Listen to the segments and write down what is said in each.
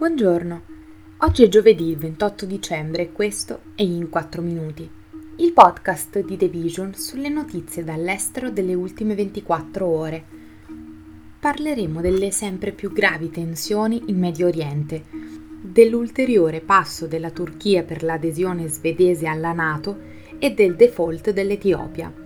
Buongiorno, oggi è giovedì 28 dicembre e questo è In 4 Minuti, il podcast di The Vision sulle notizie dall'estero delle ultime 24 ore. Parleremo delle sempre più gravi tensioni in Medio Oriente, dell'ulteriore passo della Turchia per l'adesione svedese alla Nato e del default dell'Etiopia.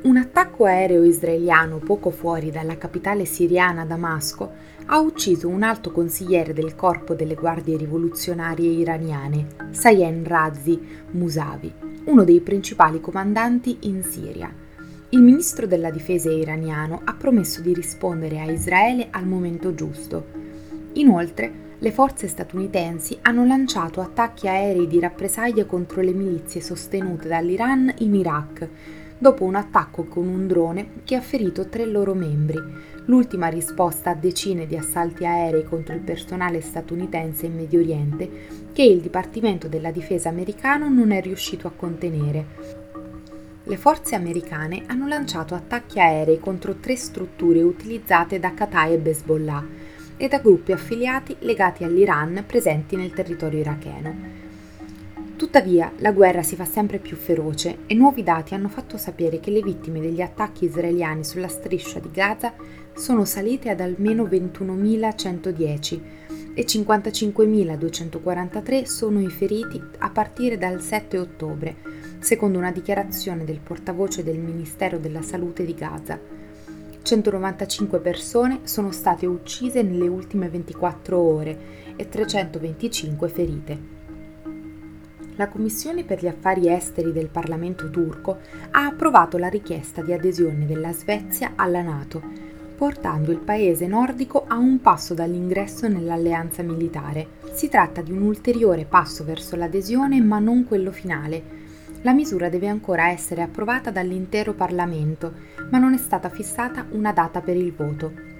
Un attacco aereo israeliano poco fuori dalla capitale siriana Damasco ha ucciso un alto consigliere del corpo delle guardie rivoluzionarie iraniane, Sayen Razi Musavi, uno dei principali comandanti in Siria. Il ministro della difesa iraniano ha promesso di rispondere a Israele al momento giusto. Inoltre, le forze statunitensi hanno lanciato attacchi aerei di rappresaglia contro le milizie sostenute dall'Iran in Iraq, dopo un attacco con un drone che ha ferito tre loro membri, l'ultima risposta a decine di assalti aerei contro il personale statunitense in Medio Oriente che il Dipartimento della Difesa americano non è riuscito a contenere. Le forze americane hanno lanciato attacchi aerei contro tre strutture utilizzate da Qatar e Hezbollah e da gruppi affiliati legati all'Iran presenti nel territorio iracheno. Tuttavia, la guerra si fa sempre più feroce e nuovi dati hanno fatto sapere che le vittime degli attacchi israeliani sulla striscia di Gaza sono salite ad almeno 21.110 e 55.243 sono i feriti a partire dal 7 ottobre, secondo una dichiarazione del portavoce del Ministero della Salute di Gaza. 195 persone sono state uccise nelle ultime 24 ore e 325 ferite la Commissione per gli affari esteri del Parlamento turco ha approvato la richiesta di adesione della Svezia alla Nato, portando il paese nordico a un passo dall'ingresso nell'alleanza militare. Si tratta di un ulteriore passo verso l'adesione, ma non quello finale. La misura deve ancora essere approvata dall'intero Parlamento, ma non è stata fissata una data per il voto.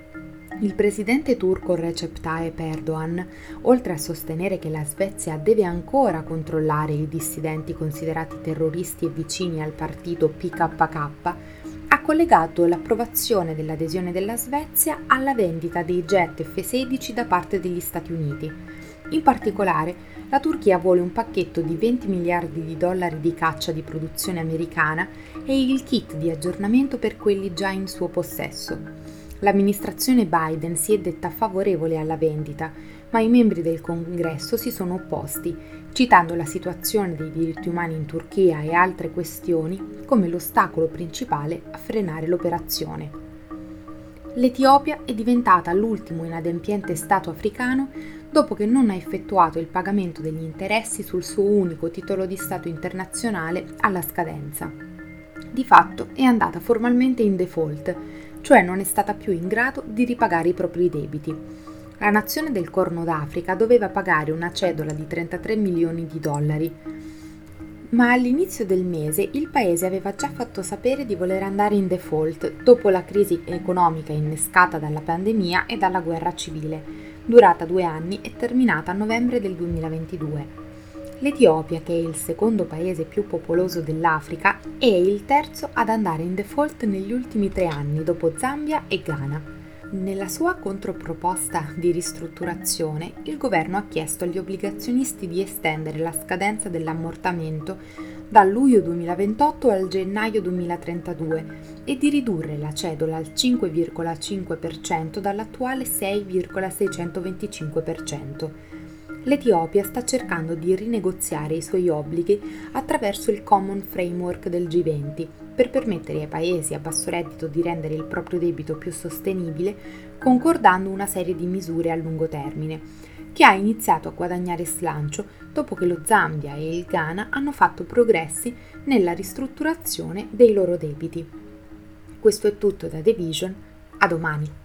Il presidente turco Recep Tayyip Erdogan, oltre a sostenere che la Svezia deve ancora controllare i dissidenti considerati terroristi e vicini al partito PKK, ha collegato l'approvazione dell'adesione della Svezia alla vendita dei jet F-16 da parte degli Stati Uniti. In particolare, la Turchia vuole un pacchetto di 20 miliardi di dollari di caccia di produzione americana e il kit di aggiornamento per quelli già in suo possesso. L'amministrazione Biden si è detta favorevole alla vendita, ma i membri del congresso si sono opposti, citando la situazione dei diritti umani in Turchia e altre questioni come l'ostacolo principale a frenare l'operazione. L'Etiopia è diventata l'ultimo inadempiente Stato africano dopo che non ha effettuato il pagamento degli interessi sul suo unico titolo di Stato internazionale alla scadenza. Di fatto è andata formalmente in default, cioè non è stata più in grado di ripagare i propri debiti. La nazione del Corno d'Africa doveva pagare una cedola di 33 milioni di dollari, ma all'inizio del mese il paese aveva già fatto sapere di voler andare in default dopo la crisi economica innescata dalla pandemia e dalla guerra civile, durata due anni e terminata a novembre del 2022. L'Etiopia, che è il secondo paese più popoloso dell'Africa, è il terzo ad andare in default negli ultimi tre anni, dopo Zambia e Ghana. Nella sua controproposta di ristrutturazione, il governo ha chiesto agli obbligazionisti di estendere la scadenza dell'ammortamento dal luglio 2028 al gennaio 2032 e di ridurre la cedola al 5,5% dall'attuale 6,625% l'Etiopia sta cercando di rinegoziare i suoi obblighi attraverso il Common Framework del G20 per permettere ai paesi a basso reddito di rendere il proprio debito più sostenibile, concordando una serie di misure a lungo termine, che ha iniziato a guadagnare slancio dopo che lo Zambia e il Ghana hanno fatto progressi nella ristrutturazione dei loro debiti. Questo è tutto da The Vision, a domani.